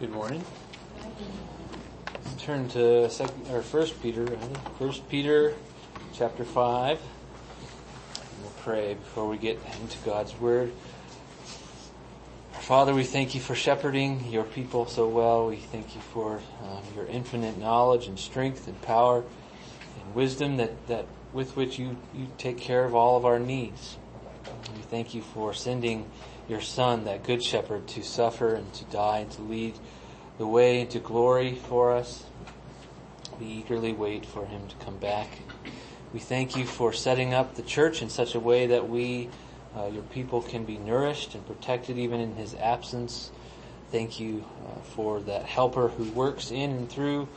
Good morning. Let's turn to second or First Peter. First Peter, chapter five. We'll pray before we get into God's word. Father, we thank you for shepherding your people so well. We thank you for um, your infinite knowledge and strength and power and wisdom that, that with which you, you take care of all of our needs. We thank you for sending your son, that good shepherd, to suffer and to die and to lead the way into glory for us. We eagerly wait for him to come back. We thank you for setting up the church in such a way that we, uh, your people, can be nourished and protected even in his absence. Thank you uh, for that helper who works in and through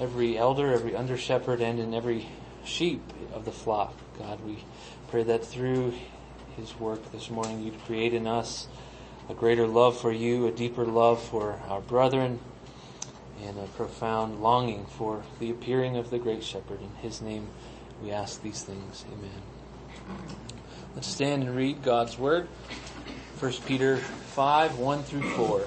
every elder, every under shepherd, and in every sheep of the flock. God, we pray that through his work this morning, you'd create in us a greater love for you, a deeper love for our brethren, and a profound longing for the appearing of the great shepherd. In his name we ask these things. Amen. Let's stand and read God's word. 1 Peter 5, 1 through 4.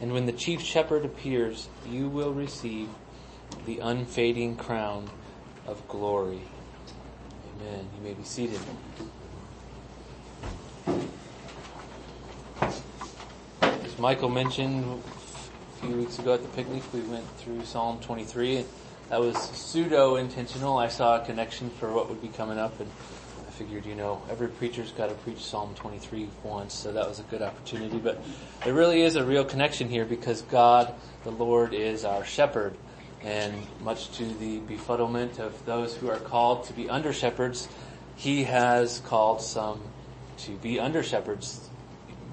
And when the chief shepherd appears, you will receive the unfading crown of glory. Amen. You may be seated. As Michael mentioned a few weeks ago at the picnic, we went through Psalm 23. That was pseudo intentional. I saw a connection for what would be coming up and figured, you know, every preacher's got to preach Psalm 23 once, so that was a good opportunity. But there really is a real connection here because God, the Lord, is our shepherd. And much to the befuddlement of those who are called to be under shepherds, He has called some to be under shepherds,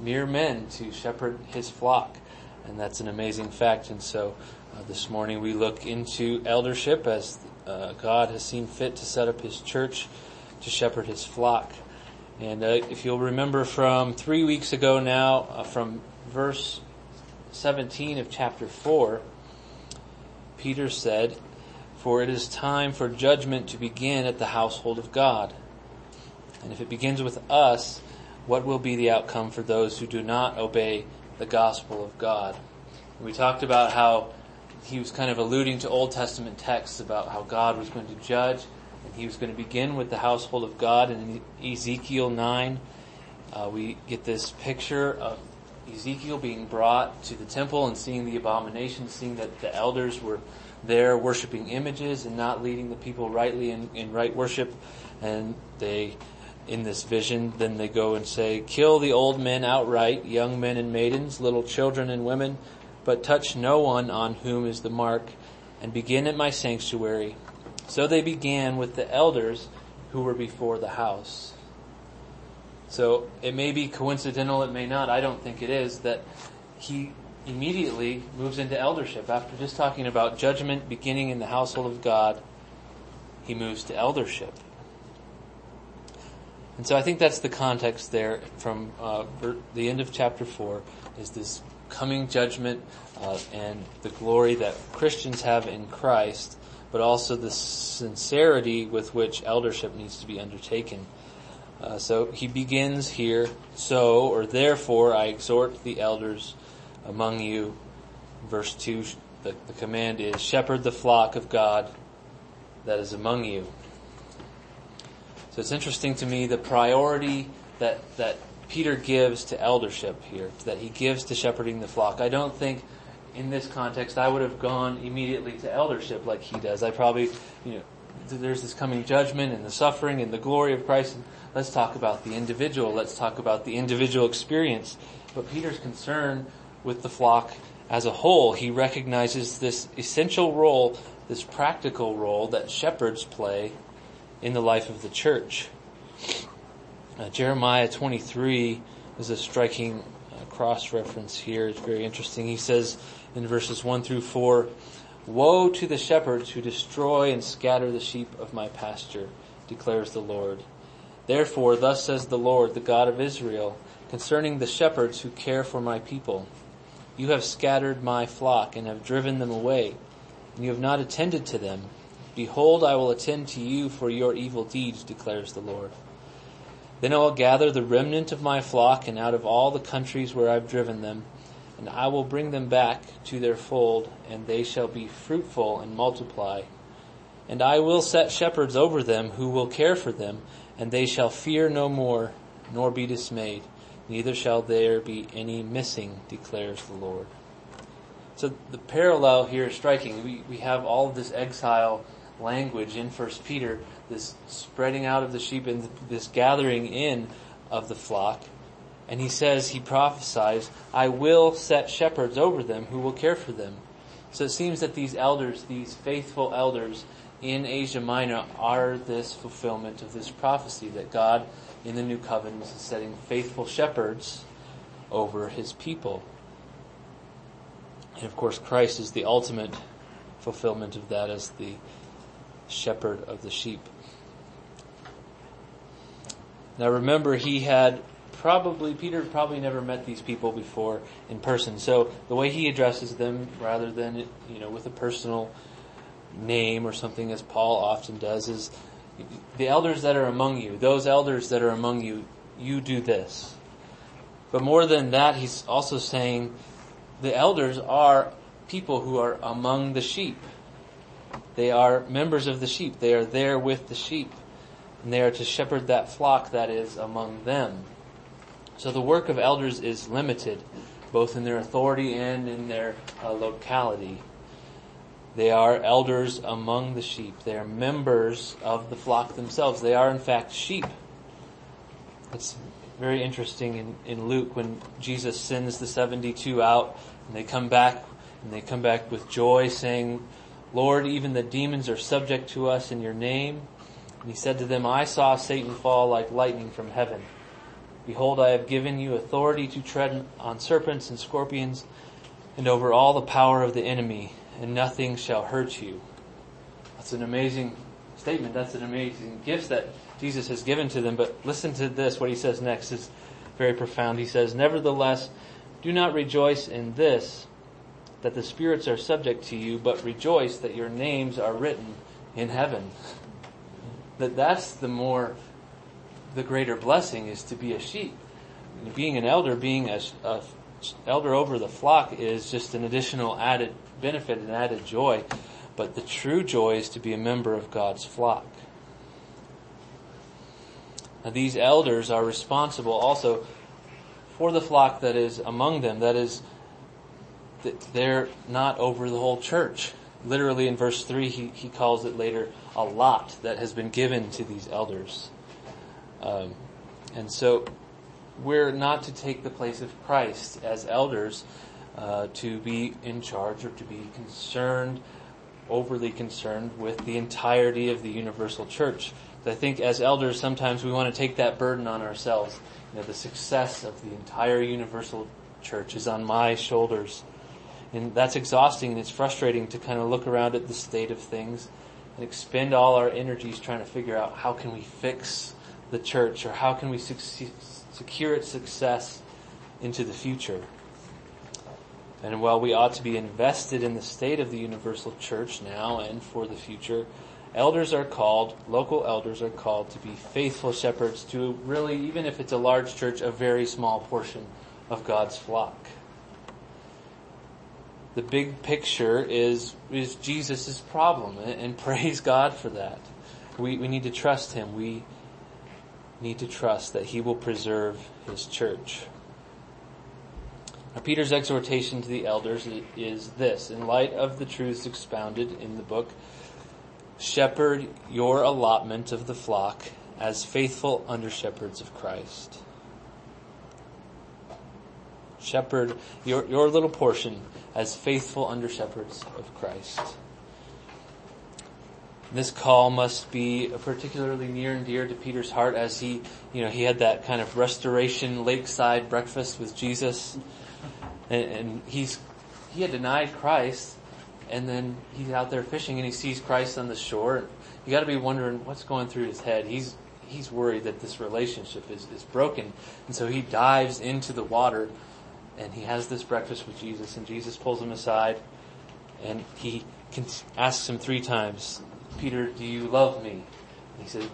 mere men to shepherd His flock. And that's an amazing fact. And so uh, this morning we look into eldership as uh, God has seen fit to set up His church to shepherd his flock. And uh, if you'll remember from three weeks ago now, uh, from verse 17 of chapter 4, Peter said, For it is time for judgment to begin at the household of God. And if it begins with us, what will be the outcome for those who do not obey the gospel of God? We talked about how he was kind of alluding to Old Testament texts about how God was going to judge he was going to begin with the household of God in Ezekiel 9. Uh, we get this picture of Ezekiel being brought to the temple and seeing the abomination, seeing that the elders were there worshiping images and not leading the people rightly in, in right worship. And they, in this vision, then they go and say, kill the old men outright, young men and maidens, little children and women, but touch no one on whom is the mark, and begin at my sanctuary so they began with the elders who were before the house. So it may be coincidental, it may not, I don't think it is, that he immediately moves into eldership. After just talking about judgment beginning in the household of God, he moves to eldership. And so I think that's the context there from uh, the end of chapter 4 is this coming judgment uh, and the glory that Christians have in Christ but also the sincerity with which eldership needs to be undertaken. Uh, so he begins here, so or therefore I exhort the elders among you. Verse 2, the, the command is shepherd the flock of God that is among you. So it's interesting to me the priority that, that Peter gives to eldership here, that he gives to shepherding the flock. I don't think in this context, I would have gone immediately to eldership like he does. I probably, you know, there's this coming judgment and the suffering and the glory of Christ. And let's talk about the individual. Let's talk about the individual experience. But Peter's concern with the flock as a whole, he recognizes this essential role this practical role that shepherds play in the life of the church. Uh, Jeremiah 23 is a striking uh, cross reference here. It's very interesting. He says in verses 1 through 4, Woe to the shepherds who destroy and scatter the sheep of my pasture, declares the Lord. Therefore, thus says the Lord, the God of Israel, concerning the shepherds who care for my people. You have scattered my flock and have driven them away, and you have not attended to them. Behold, I will attend to you for your evil deeds, declares the Lord. Then I will gather the remnant of my flock and out of all the countries where I've driven them, and I will bring them back to their fold, and they shall be fruitful and multiply. And I will set shepherds over them who will care for them, and they shall fear no more, nor be dismayed. Neither shall there be any missing, declares the Lord. So the parallel here is striking. We, we have all of this exile language in First Peter, this spreading out of the sheep and this gathering in of the flock. And he says, he prophesies, I will set shepherds over them who will care for them. So it seems that these elders, these faithful elders in Asia Minor are this fulfillment of this prophecy that God in the new covenant is setting faithful shepherds over his people. And of course Christ is the ultimate fulfillment of that as the shepherd of the sheep. Now remember he had probably, Peter probably never met these people before in person. So the way he addresses them, rather than, you know, with a personal name or something as Paul often does, is the elders that are among you, those elders that are among you, you do this. But more than that, he's also saying the elders are people who are among the sheep. They are members of the sheep. They are there with the sheep. And they are to shepherd that flock that is among them. So the work of elders is limited, both in their authority and in their uh, locality. They are elders among the sheep. They are members of the flock themselves. They are in fact sheep. It's very interesting in, in Luke when Jesus sends the 72 out and they come back and they come back with joy saying, Lord, even the demons are subject to us in your name. And he said to them, I saw Satan fall like lightning from heaven. Behold, I have given you authority to tread on serpents and scorpions and over all the power of the enemy, and nothing shall hurt you. That's an amazing statement. That's an amazing gift that Jesus has given to them. But listen to this. What he says next is very profound. He says, Nevertheless, do not rejoice in this, that the spirits are subject to you, but rejoice that your names are written in heaven. That that's the more the greater blessing is to be a sheep. Being an elder, being a, a elder over the flock is just an additional added benefit and added joy. But the true joy is to be a member of God's flock. Now these elders are responsible also for the flock that is among them. That is, they're not over the whole church. Literally in verse 3, he, he calls it later a lot that has been given to these elders. Um, and so we're not to take the place of Christ as elders uh, to be in charge or to be concerned, overly concerned with the entirety of the universal church. I think as elders, sometimes we want to take that burden on ourselves. You know, the success of the entire universal church is on my shoulders. And that's exhausting and it's frustrating to kind of look around at the state of things and expend all our energies trying to figure out how can we fix the church or how can we secure its success into the future. And while we ought to be invested in the state of the universal church now and for the future, elders are called, local elders are called to be faithful shepherds to really, even if it's a large church, a very small portion of God's flock. The big picture is, is Jesus' problem and, and praise God for that. We, we need to trust Him. We, need to trust that he will preserve his church. Now, Peter's exhortation to the elders is this, in light of the truths expounded in the book, shepherd your allotment of the flock as faithful under shepherds of Christ. Shepherd your, your little portion as faithful under shepherds of Christ. This call must be particularly near and dear to Peter's heart as he, you know, he had that kind of restoration lakeside breakfast with Jesus and, and he's, he had denied Christ and then he's out there fishing and he sees Christ on the shore. You gotta be wondering what's going through his head. He's, he's worried that this relationship is, is broken. And so he dives into the water and he has this breakfast with Jesus and Jesus pulls him aside and he asks him three times, Peter, do you love me? And he says,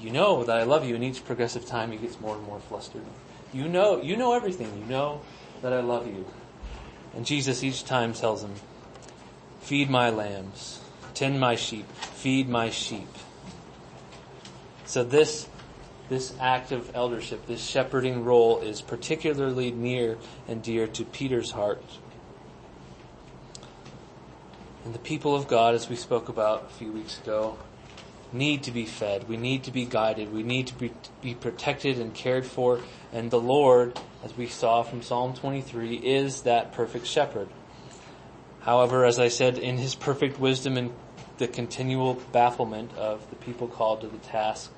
you know that I love you. And each progressive time he gets more and more flustered. You know, you know everything. You know that I love you. And Jesus each time tells him, feed my lambs, tend my sheep, feed my sheep. So this, this act of eldership, this shepherding role is particularly near and dear to Peter's heart. And the people of God, as we spoke about a few weeks ago, need to be fed. We need to be guided. We need to be, be protected and cared for. And the Lord, as we saw from Psalm 23, is that perfect shepherd. However, as I said, in his perfect wisdom and the continual bafflement of the people called to the task,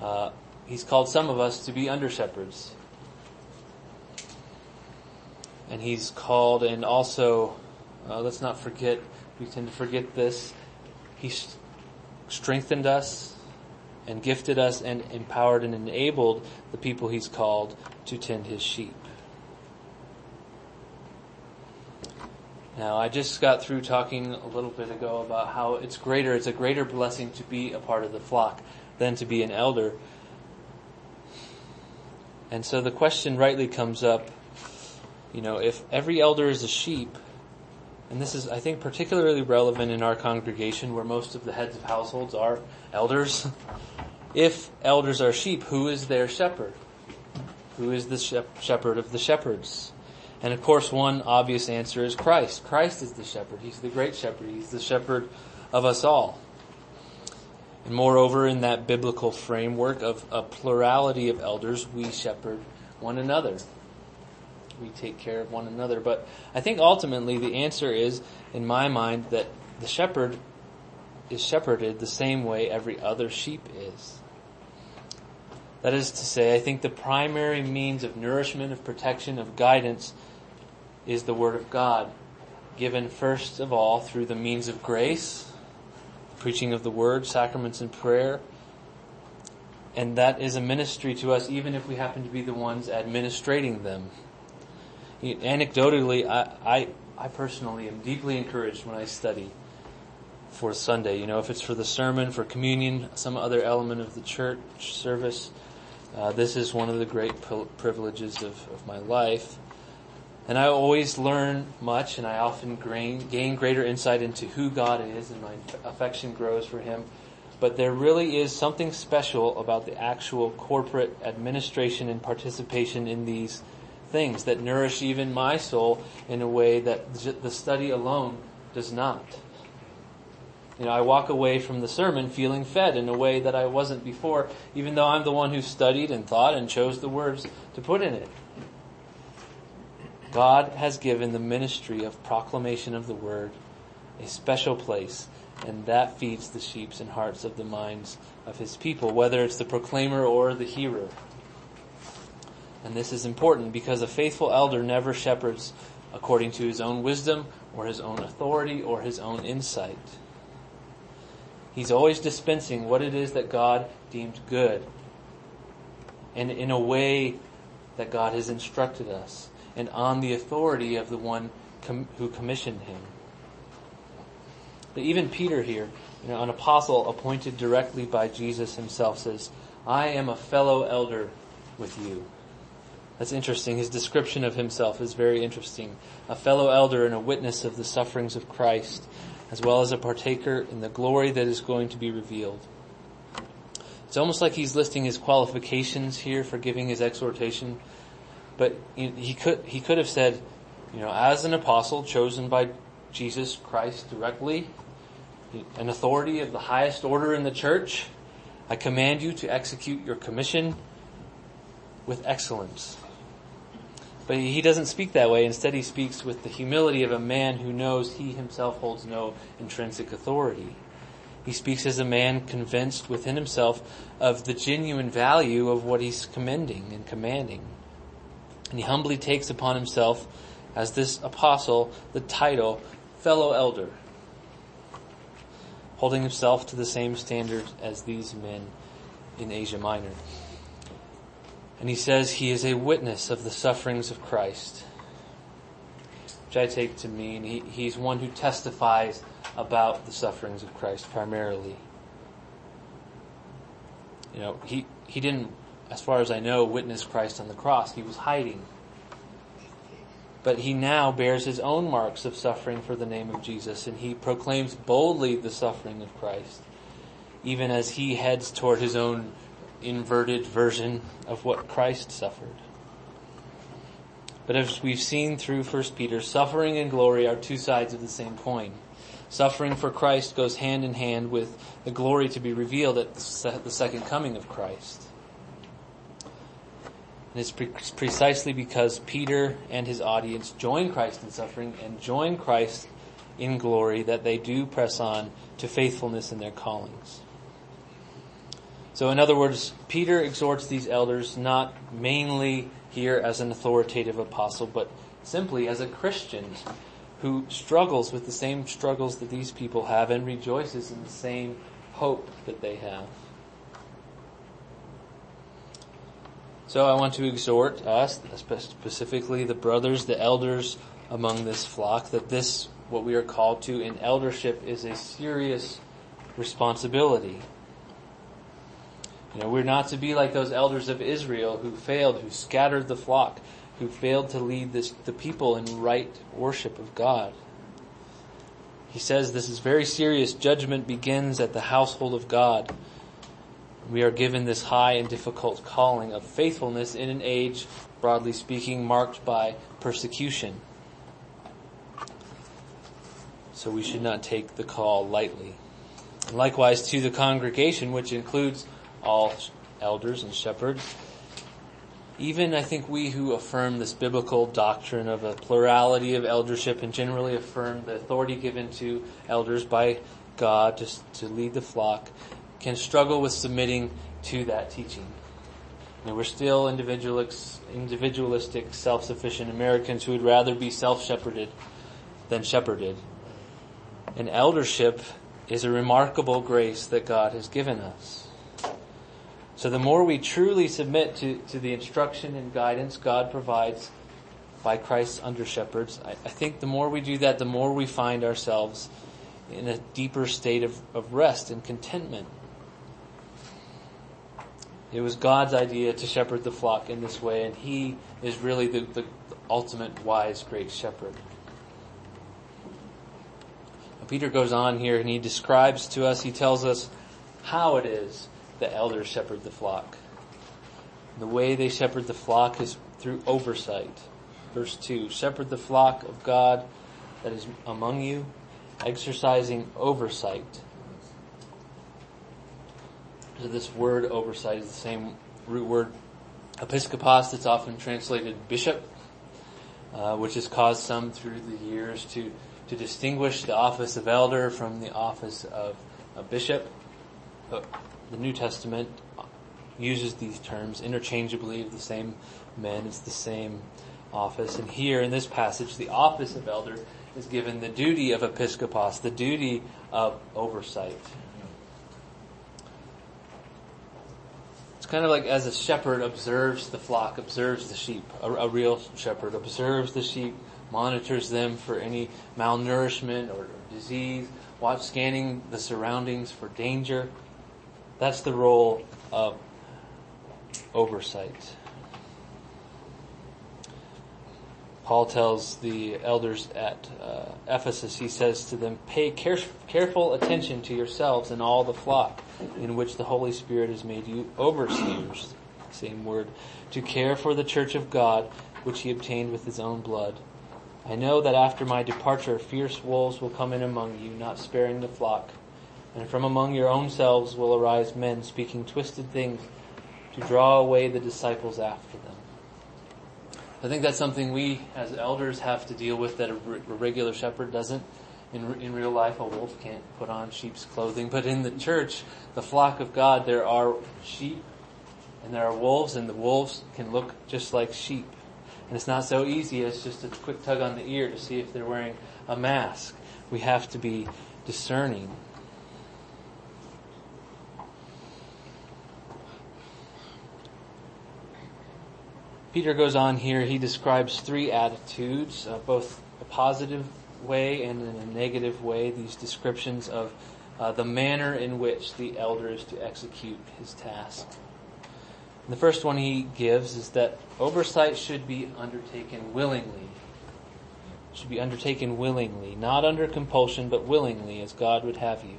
uh, he's called some of us to be under shepherds. And he's called and also, uh, let's not forget, we tend to forget this. He strengthened us and gifted us and empowered and enabled the people he's called to tend his sheep. Now, I just got through talking a little bit ago about how it's greater, it's a greater blessing to be a part of the flock than to be an elder. And so the question rightly comes up, you know, if every elder is a sheep, and this is, I think, particularly relevant in our congregation where most of the heads of households are elders. if elders are sheep, who is their shepherd? Who is the shepherd of the shepherds? And of course, one obvious answer is Christ. Christ is the shepherd. He's the great shepherd. He's the shepherd of us all. And moreover, in that biblical framework of a plurality of elders, we shepherd one another we take care of one another. But I think ultimately the answer is, in my mind, that the shepherd is shepherded the same way every other sheep is. That is to say, I think the primary means of nourishment, of protection, of guidance is the Word of God, given first of all through the means of grace, preaching of the Word, sacraments and prayer, and that is a ministry to us even if we happen to be the ones administrating them anecdotally, I, I, I personally am deeply encouraged when I study for Sunday. You know, if it's for the sermon, for communion, some other element of the church service, uh, this is one of the great privileges of, of my life. And I always learn much and I often gain, gain greater insight into who God is and my affection grows for Him. But there really is something special about the actual corporate administration and participation in these things that nourish even my soul in a way that the study alone does not. You know, I walk away from the sermon feeling fed in a way that I wasn't before, even though I'm the one who studied and thought and chose the words to put in it. God has given the ministry of proclamation of the word a special place, and that feeds the sheeps and hearts of the minds of his people, whether it's the proclaimer or the hearer. And this is important because a faithful elder never shepherds according to his own wisdom or his own authority or his own insight. He's always dispensing what it is that God deemed good and in a way that God has instructed us and on the authority of the one com- who commissioned him. But even Peter here, you know, an apostle appointed directly by Jesus himself says, I am a fellow elder with you. That's interesting. His description of himself is very interesting. A fellow elder and a witness of the sufferings of Christ, as well as a partaker in the glory that is going to be revealed. It's almost like he's listing his qualifications here for giving his exhortation, but he could, he could have said, you know, as an apostle chosen by Jesus Christ directly, an authority of the highest order in the church, I command you to execute your commission with excellence. But he doesn't speak that way. Instead, he speaks with the humility of a man who knows he himself holds no intrinsic authority. He speaks as a man convinced within himself of the genuine value of what he's commending and commanding. And he humbly takes upon himself, as this apostle, the title fellow elder, holding himself to the same standard as these men in Asia Minor. And he says he is a witness of the sufferings of Christ, which I take to mean he, he's one who testifies about the sufferings of Christ primarily. You know, he, he didn't, as far as I know, witness Christ on the cross. He was hiding. But he now bears his own marks of suffering for the name of Jesus, and he proclaims boldly the suffering of Christ, even as he heads toward his own inverted version of what Christ suffered. But as we've seen through 1 Peter, suffering and glory are two sides of the same coin. Suffering for Christ goes hand in hand with the glory to be revealed at the second coming of Christ. And it's pre- precisely because Peter and his audience join Christ in suffering and join Christ in glory that they do press on to faithfulness in their callings. So in other words, Peter exhorts these elders not mainly here as an authoritative apostle, but simply as a Christian who struggles with the same struggles that these people have and rejoices in the same hope that they have. So I want to exhort us, specifically the brothers, the elders among this flock, that this, what we are called to in eldership is a serious responsibility. You know, we're not to be like those elders of Israel who failed, who scattered the flock, who failed to lead this, the people in right worship of God. He says this is very serious. Judgment begins at the household of God we are given this high and difficult calling of faithfulness in an age, broadly speaking, marked by persecution. So we should not take the call lightly. likewise to the congregation, which includes all elders and shepherds, even I think we who affirm this biblical doctrine of a plurality of eldership and generally affirm the authority given to elders by God to, to lead the flock, can struggle with submitting to that teaching. And we're still individualistic, self-sufficient Americans who would rather be self-shepherded than shepherded. And eldership is a remarkable grace that God has given us. So the more we truly submit to, to the instruction and guidance God provides by Christ's under shepherds, I, I think the more we do that, the more we find ourselves in a deeper state of, of rest and contentment. It was God's idea to shepherd the flock in this way, and He is really the, the, ultimate wise, great shepherd. Peter goes on here and he describes to us, he tells us how it is the elders shepherd the flock. The way they shepherd the flock is through oversight. Verse 2, shepherd the flock of God that is among you, exercising oversight so this word oversight is the same root word episkopos that's often translated bishop, uh, which has caused some through the years to to distinguish the office of elder from the office of a bishop. But the New Testament uses these terms interchangeably of the same men. It's the same office. And here in this passage, the office of elder is given the duty of episkopos, the duty of oversight. It's kind of like as a shepherd observes the flock, observes the sheep. A, a, real shepherd observes the sheep, monitors them for any malnourishment or disease, watch scanning the surroundings for danger. That's the role of oversight. Paul tells the elders at uh, Ephesus, he says to them, pay care- careful attention to yourselves and all the flock in which the Holy Spirit has made you overseers, same word, to care for the church of God, which he obtained with his own blood. I know that after my departure, fierce wolves will come in among you, not sparing the flock. And from among your own selves will arise men speaking twisted things to draw away the disciples after them. I think that's something we as elders have to deal with that a regular shepherd doesn't. In, in real life, a wolf can't put on sheep's clothing, but in the church, the flock of God, there are sheep and there are wolves, and the wolves can look just like sheep. And it's not so easy as just a quick tug on the ear to see if they're wearing a mask. We have to be discerning. Peter goes on here, he describes three attitudes, uh, both a positive way and in a negative way, these descriptions of uh, the manner in which the elder is to execute his task. And the first one he gives is that oversight should be undertaken willingly. Should be undertaken willingly, not under compulsion, but willingly, as God would have you.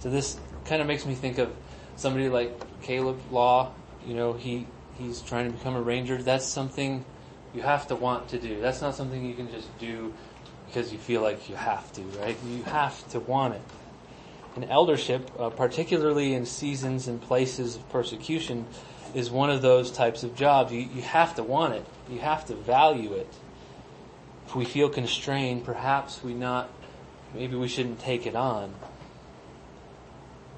So this kind of makes me think of somebody like Caleb Law. You know, he he's trying to become a ranger. That's something you have to want to do. That's not something you can just do because you feel like you have to, right? You have to want it. And eldership, uh, particularly in seasons and places of persecution, is one of those types of jobs. You, you have to want it. You have to value it. If we feel constrained, perhaps we not, maybe we shouldn't take it on.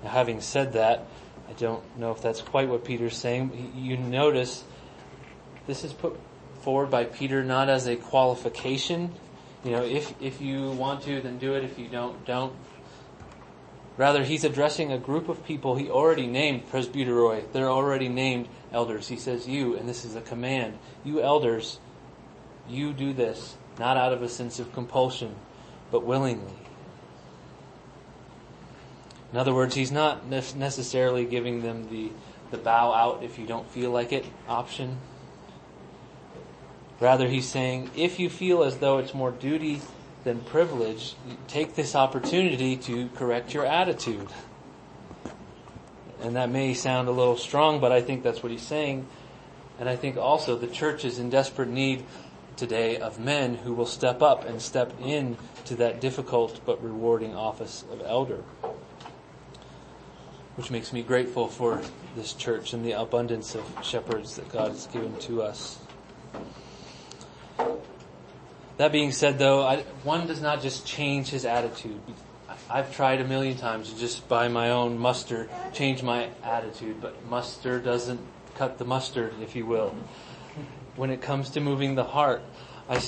Now, having said that, I don't know if that's quite what Peter's saying. You notice this is put forward by Peter not as a qualification. You know, if, if you want to, then do it. If you don't, don't. Rather, he's addressing a group of people he already named presbyteroi. They're already named elders. He says you, and this is a command. You elders, you do this, not out of a sense of compulsion, but willingly. In other words, he's not necessarily giving them the, the bow out if you don't feel like it option. Rather, he's saying, if you feel as though it's more duty than privilege, take this opportunity to correct your attitude. And that may sound a little strong, but I think that's what he's saying. And I think also the church is in desperate need today of men who will step up and step in to that difficult but rewarding office of elder which makes me grateful for this church and the abundance of shepherds that God has given to us. That being said though, I, one does not just change his attitude. I've tried a million times to just by my own muster change my attitude, but muster doesn't cut the mustard, if you will. When it comes to moving the heart, I,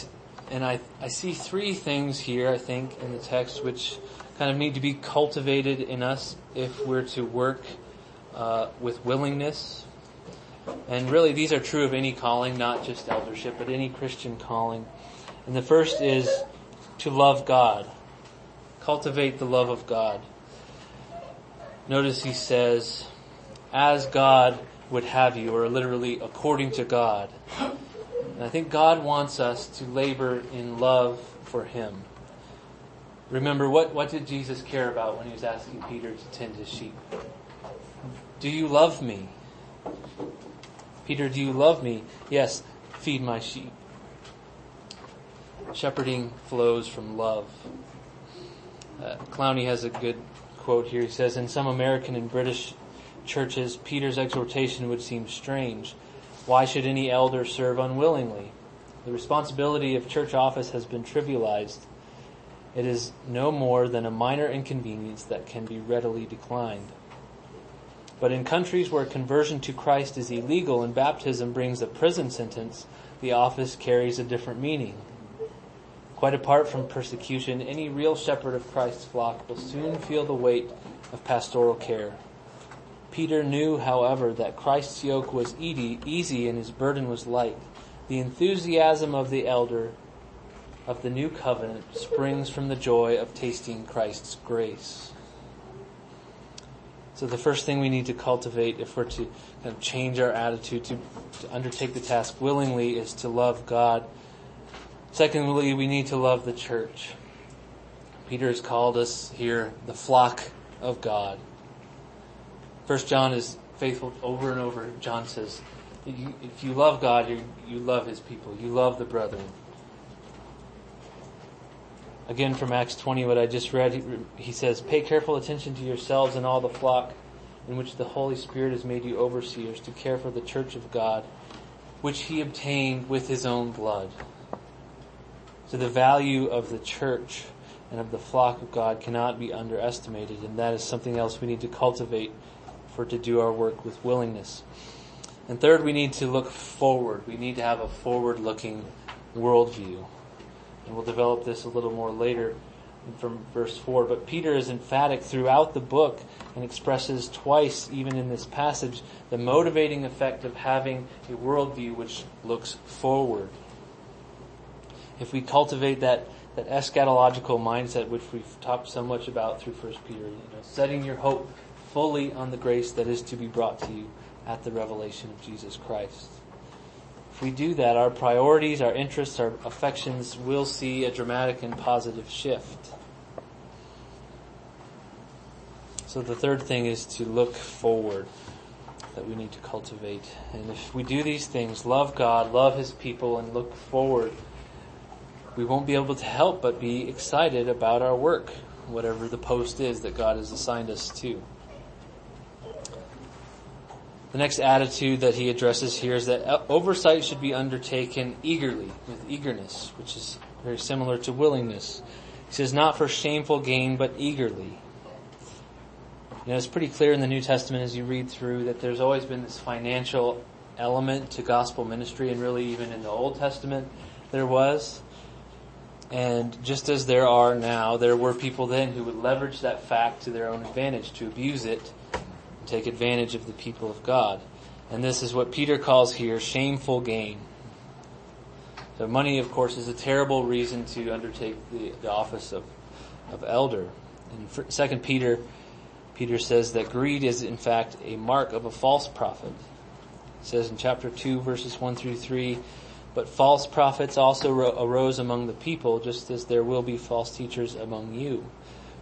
and I, I see three things here, I think, in the text which kind of need to be cultivated in us if we're to work uh, with willingness. And really, these are true of any calling, not just eldership, but any Christian calling. And the first is to love God. Cultivate the love of God. Notice he says, as God would have you, or literally according to God. And I think God wants us to labor in love for Him. Remember, what, what did Jesus care about when he was asking Peter to tend his sheep? Do you love me? Peter, do you love me? Yes, feed my sheep. Shepherding flows from love. Uh, Clowney has a good quote here. He says, in some American and British churches, Peter's exhortation would seem strange. Why should any elder serve unwillingly? The responsibility of church office has been trivialized it is no more than a minor inconvenience that can be readily declined. But in countries where conversion to Christ is illegal and baptism brings a prison sentence, the office carries a different meaning. Quite apart from persecution, any real shepherd of Christ's flock will soon feel the weight of pastoral care. Peter knew, however, that Christ's yoke was easy and his burden was light. The enthusiasm of the elder of the new covenant springs from the joy of tasting Christ's grace. So the first thing we need to cultivate if we're to kind of change our attitude to, to undertake the task willingly is to love God. Secondly, we need to love the church. Peter has called us here the flock of God. First John is faithful over and over. John says, if you love God, you, you love his people. You love the brethren. Again from Acts 20, what I just read, he says, Pay careful attention to yourselves and all the flock in which the Holy Spirit has made you overseers to care for the church of God, which he obtained with his own blood. So the value of the church and of the flock of God cannot be underestimated, and that is something else we need to cultivate for to do our work with willingness. And third, we need to look forward. We need to have a forward-looking worldview. And we'll develop this a little more later from verse 4. But Peter is emphatic throughout the book and expresses twice, even in this passage, the motivating effect of having a worldview which looks forward. If we cultivate that, that eschatological mindset which we've talked so much about through 1 Peter, you know, setting your hope fully on the grace that is to be brought to you at the revelation of Jesus Christ. We do that, our priorities, our interests, our affections will see a dramatic and positive shift. So the third thing is to look forward that we need to cultivate. And if we do these things, love God, love His people, and look forward, we won't be able to help but be excited about our work, whatever the post is that God has assigned us to. The next attitude that he addresses here is that uh, oversight should be undertaken eagerly, with eagerness, which is very similar to willingness. He says, not for shameful gain, but eagerly. You know, it's pretty clear in the New Testament as you read through that there's always been this financial element to gospel ministry, and really even in the Old Testament there was. And just as there are now, there were people then who would leverage that fact to their own advantage, to abuse it, take advantage of the people of God. And this is what Peter calls here shameful gain. So money, of course, is a terrible reason to undertake the, the office of, of elder. In Second Peter, Peter says that greed is in fact a mark of a false prophet. It says in chapter 2 verses 1 through 3, but false prophets also arose among the people, just as there will be false teachers among you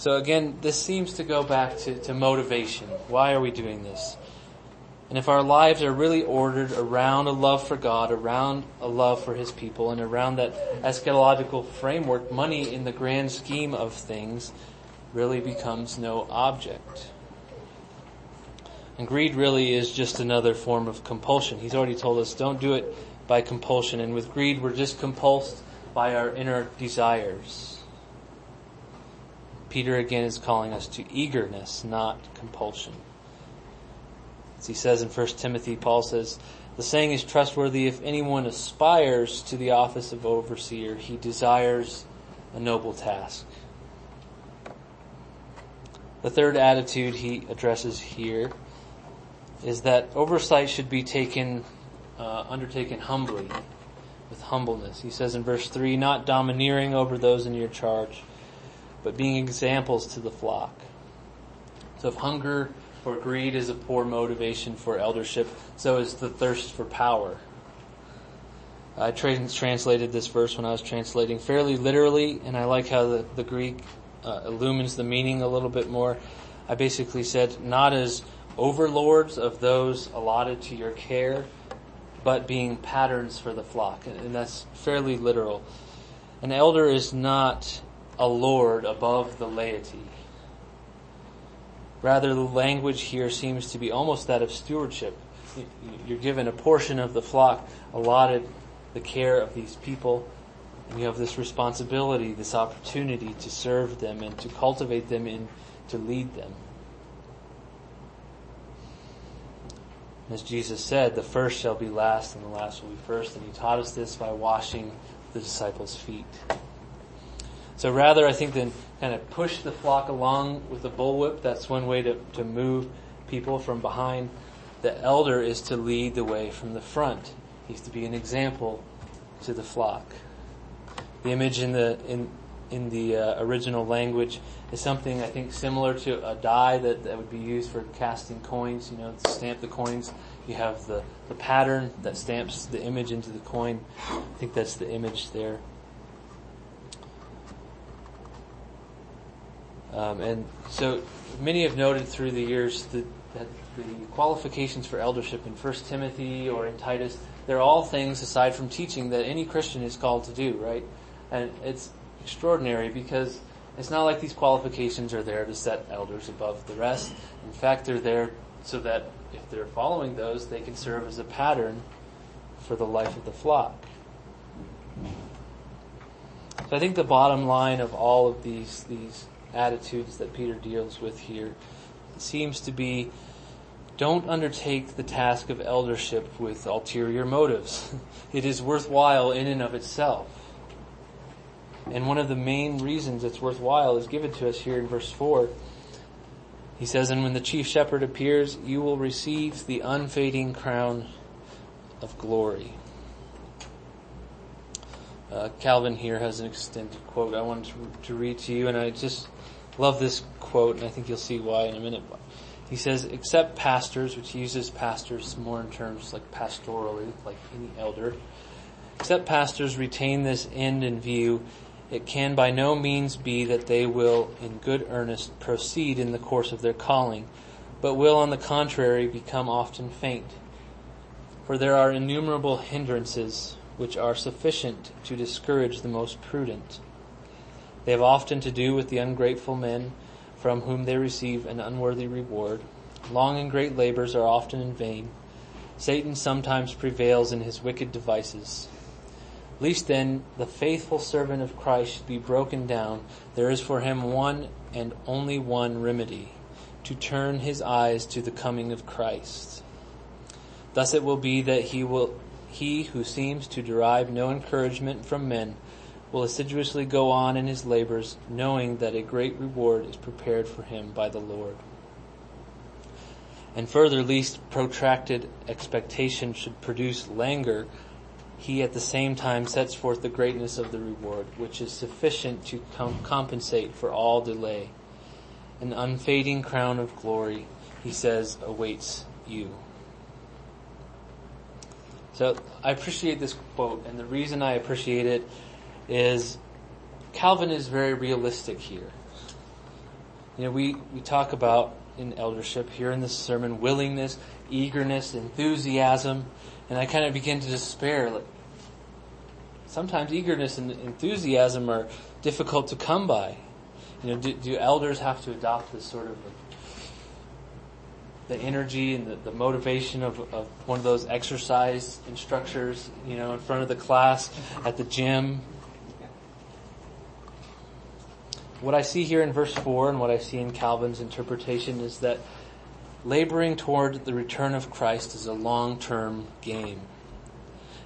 So again, this seems to go back to, to motivation. Why are we doing this? And if our lives are really ordered around a love for God, around a love for His people, and around that eschatological framework, money in the grand scheme of things really becomes no object. And greed really is just another form of compulsion. He's already told us don't do it by compulsion. And with greed, we're just compulsed by our inner desires. Peter again is calling us to eagerness, not compulsion. As he says in 1 Timothy, Paul says, the saying is trustworthy if anyone aspires to the office of overseer, he desires a noble task. The third attitude he addresses here is that oversight should be taken, uh, undertaken humbly, with humbleness. He says in verse 3, not domineering over those in your charge, but being examples to the flock. So if hunger or greed is a poor motivation for eldership, so is the thirst for power. I translated this verse when I was translating fairly literally, and I like how the, the Greek uh, illumines the meaning a little bit more. I basically said, not as overlords of those allotted to your care, but being patterns for the flock. And that's fairly literal. An elder is not a lord above the laity. Rather, the language here seems to be almost that of stewardship. You're given a portion of the flock allotted the care of these people, and you have this responsibility, this opportunity to serve them and to cultivate them and to lead them. As Jesus said, the first shall be last and the last will be first, and he taught us this by washing the disciples' feet. So rather, I think, than kind of push the flock along with a bullwhip, that's one way to, to move people from behind. The elder is to lead the way from the front. He's to be an example to the flock. The image in the in in the uh, original language is something I think similar to a die that, that would be used for casting coins. You know, to stamp the coins. You have the the pattern that stamps the image into the coin. I think that's the image there. Um, and so many have noted through the years that, that the qualifications for eldership in 1 Timothy or in Titus, they're all things aside from teaching that any Christian is called to do, right? And it's extraordinary because it's not like these qualifications are there to set elders above the rest. In fact, they're there so that if they're following those, they can serve as a pattern for the life of the flock. So I think the bottom line of all of these, these attitudes that Peter deals with here seems to be don't undertake the task of eldership with ulterior motives. It is worthwhile in and of itself. And one of the main reasons it's worthwhile is given to us here in verse 4. He says, And when the chief shepherd appears, you will receive the unfading crown of glory. Uh, Calvin here has an extended quote I wanted to, to, read to you, and I just love this quote, and I think you'll see why in a minute. He says, except pastors, which he uses pastors more in terms like pastorally, like any elder, except pastors retain this end in view, it can by no means be that they will in good earnest proceed in the course of their calling, but will on the contrary become often faint. For there are innumerable hindrances which are sufficient to discourage the most prudent. They have often to do with the ungrateful men from whom they receive an unworthy reward. Long and great labors are often in vain. Satan sometimes prevails in his wicked devices. Least then the faithful servant of Christ should be broken down. There is for him one and only one remedy, to turn his eyes to the coming of Christ. Thus it will be that he will, he who seems to derive no encouragement from men will assiduously go on in his labors, knowing that a great reward is prepared for him by the Lord. And further, least protracted expectation should produce languor he at the same time sets forth the greatness of the reward, which is sufficient to com- compensate for all delay. An unfading crown of glory, he says, awaits you. So I appreciate this quote, and the reason I appreciate it is Calvin is very realistic here. You know, we, we talk about in eldership here in this sermon willingness, eagerness, enthusiasm, and I kind of begin to despair. Like, sometimes eagerness and enthusiasm are difficult to come by. You know, do, do elders have to adopt this sort of the energy and the, the motivation of, of one of those exercise instructors, you know, in front of the class at the gym? What I see here in verse 4 and what I see in Calvin's interpretation is that laboring toward the return of Christ is a long-term game.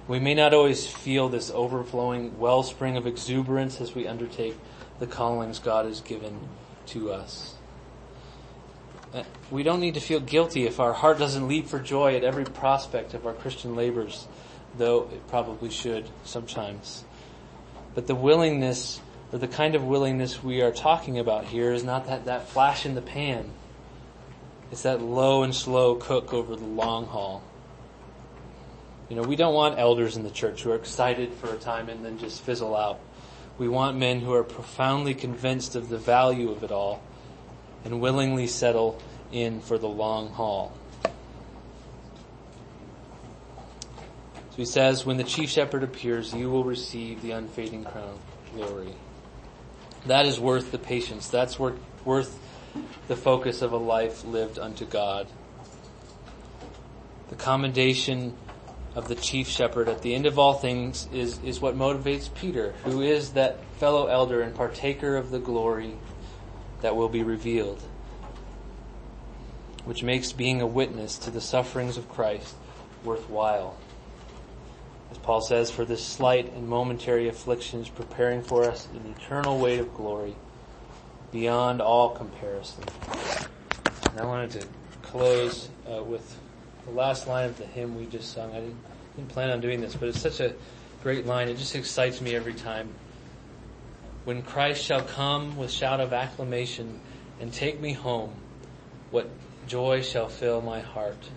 We may not always feel this overflowing wellspring of exuberance as we undertake the callings God has given to us. Uh, we don't need to feel guilty if our heart doesn't leap for joy at every prospect of our Christian labors, though it probably should sometimes. But the willingness, or the kind of willingness we are talking about here is not that, that flash in the pan it's that low and slow cook over the long haul. You know, we don't want elders in the church who are excited for a time and then just fizzle out. We want men who are profoundly convinced of the value of it all and willingly settle in for the long haul. So he says, when the chief shepherd appears, you will receive the unfading crown of glory. That is worth the patience. That's worth, worth the focus of a life lived unto God. The commendation of the chief shepherd at the end of all things is, is what motivates Peter, who is that fellow elder and partaker of the glory that will be revealed, which makes being a witness to the sufferings of Christ worthwhile. As Paul says, for this slight and momentary affliction is preparing for us an eternal weight of glory beyond all comparison. And I wanted to close uh, with the last line of the hymn we just sung. I didn't, didn't plan on doing this, but it's such a great line. It just excites me every time. When Christ shall come with shout of acclamation and take me home, what joy shall fill my heart.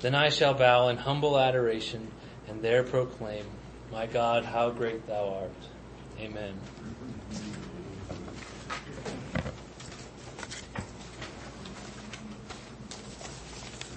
Then I shall bow in humble adoration and there proclaim, my God, how great thou art. Amen.